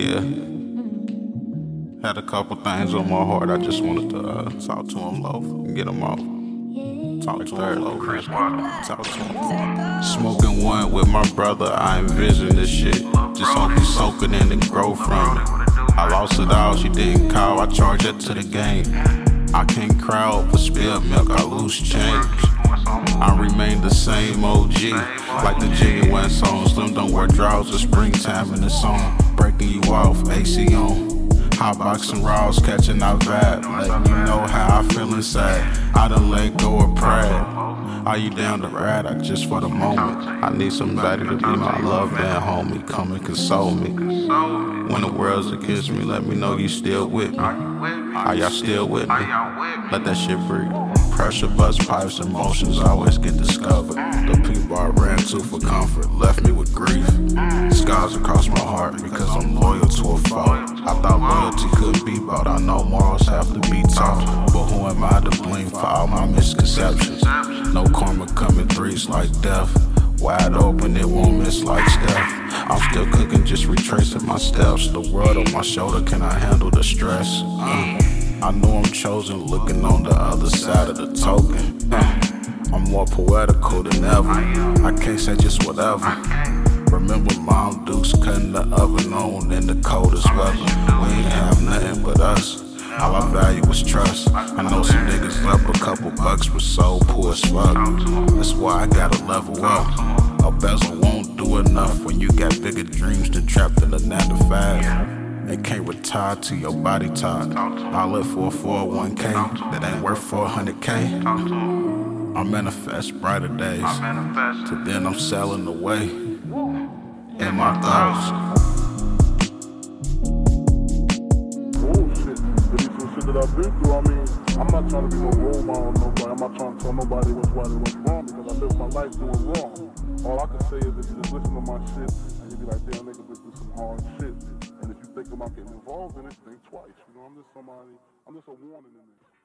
Yeah. Had a couple things on my heart. I just wanted to uh, talk to him low get him off. Talk to him low. Chris Talk to him. Smoking one with my brother. I envision this shit. Just hope he's soaking in and grow from it. I lost it all. She didn't call. I charge it to the game. I can't crowd for spilled milk. I lose change. I remain the same OG. Like the West song. Slim don't wear drawers. it's springtime in the song. Breaking you off. AC on. Hot boxing raws, catching our vibe. Letting you know how I feel inside. I done let go of pride. Are you down to ride? I just for the moment. I need somebody to be my love that homie. Come and console me. When the world's against me, let me know you still with me. Are y'all still with me? Let that shit breathe. Pressure, bust pipes, emotions always get discovered. The people I ran to for comfort left me with grief. Scars across my heart because I'm loyal to a fault. I thought loyalty could be bought. I know morals have to be taught. But who am I to blame for all my misconceptions? No karma coming threes like death. Wide open, it won't miss like Steph. I'm still cooking, just retracing my steps. The world on my shoulder, can I handle the stress? Uh, I know I'm chosen, looking on the other side of the token. Uh, I'm more poetical than ever. I can't say just whatever. Remember Mom Cutting the oven on in the coldest weather. We ain't have nothing but us. All I value was trust. I know some niggas up a couple bucks, but so poor as fuck. That's why I gotta level up. A bezel won't do enough when you got bigger dreams than trapped in a 9 to 5. They can't retire to your body talk. I live for a 401k that ain't worth 400k. I manifest brighter days. To then I'm selling away in my thoughts. that I've been through, I mean, I'm not trying to be no role model nobody. I'm not trying to tell nobody what's right and what's wrong because I live my life doing wrong. All I can say is if you just listen to my shit and you be like, damn, nigga been through some hard shit. And if you think about getting involved in it, think twice. You know, I'm just somebody, I'm just a warning in this.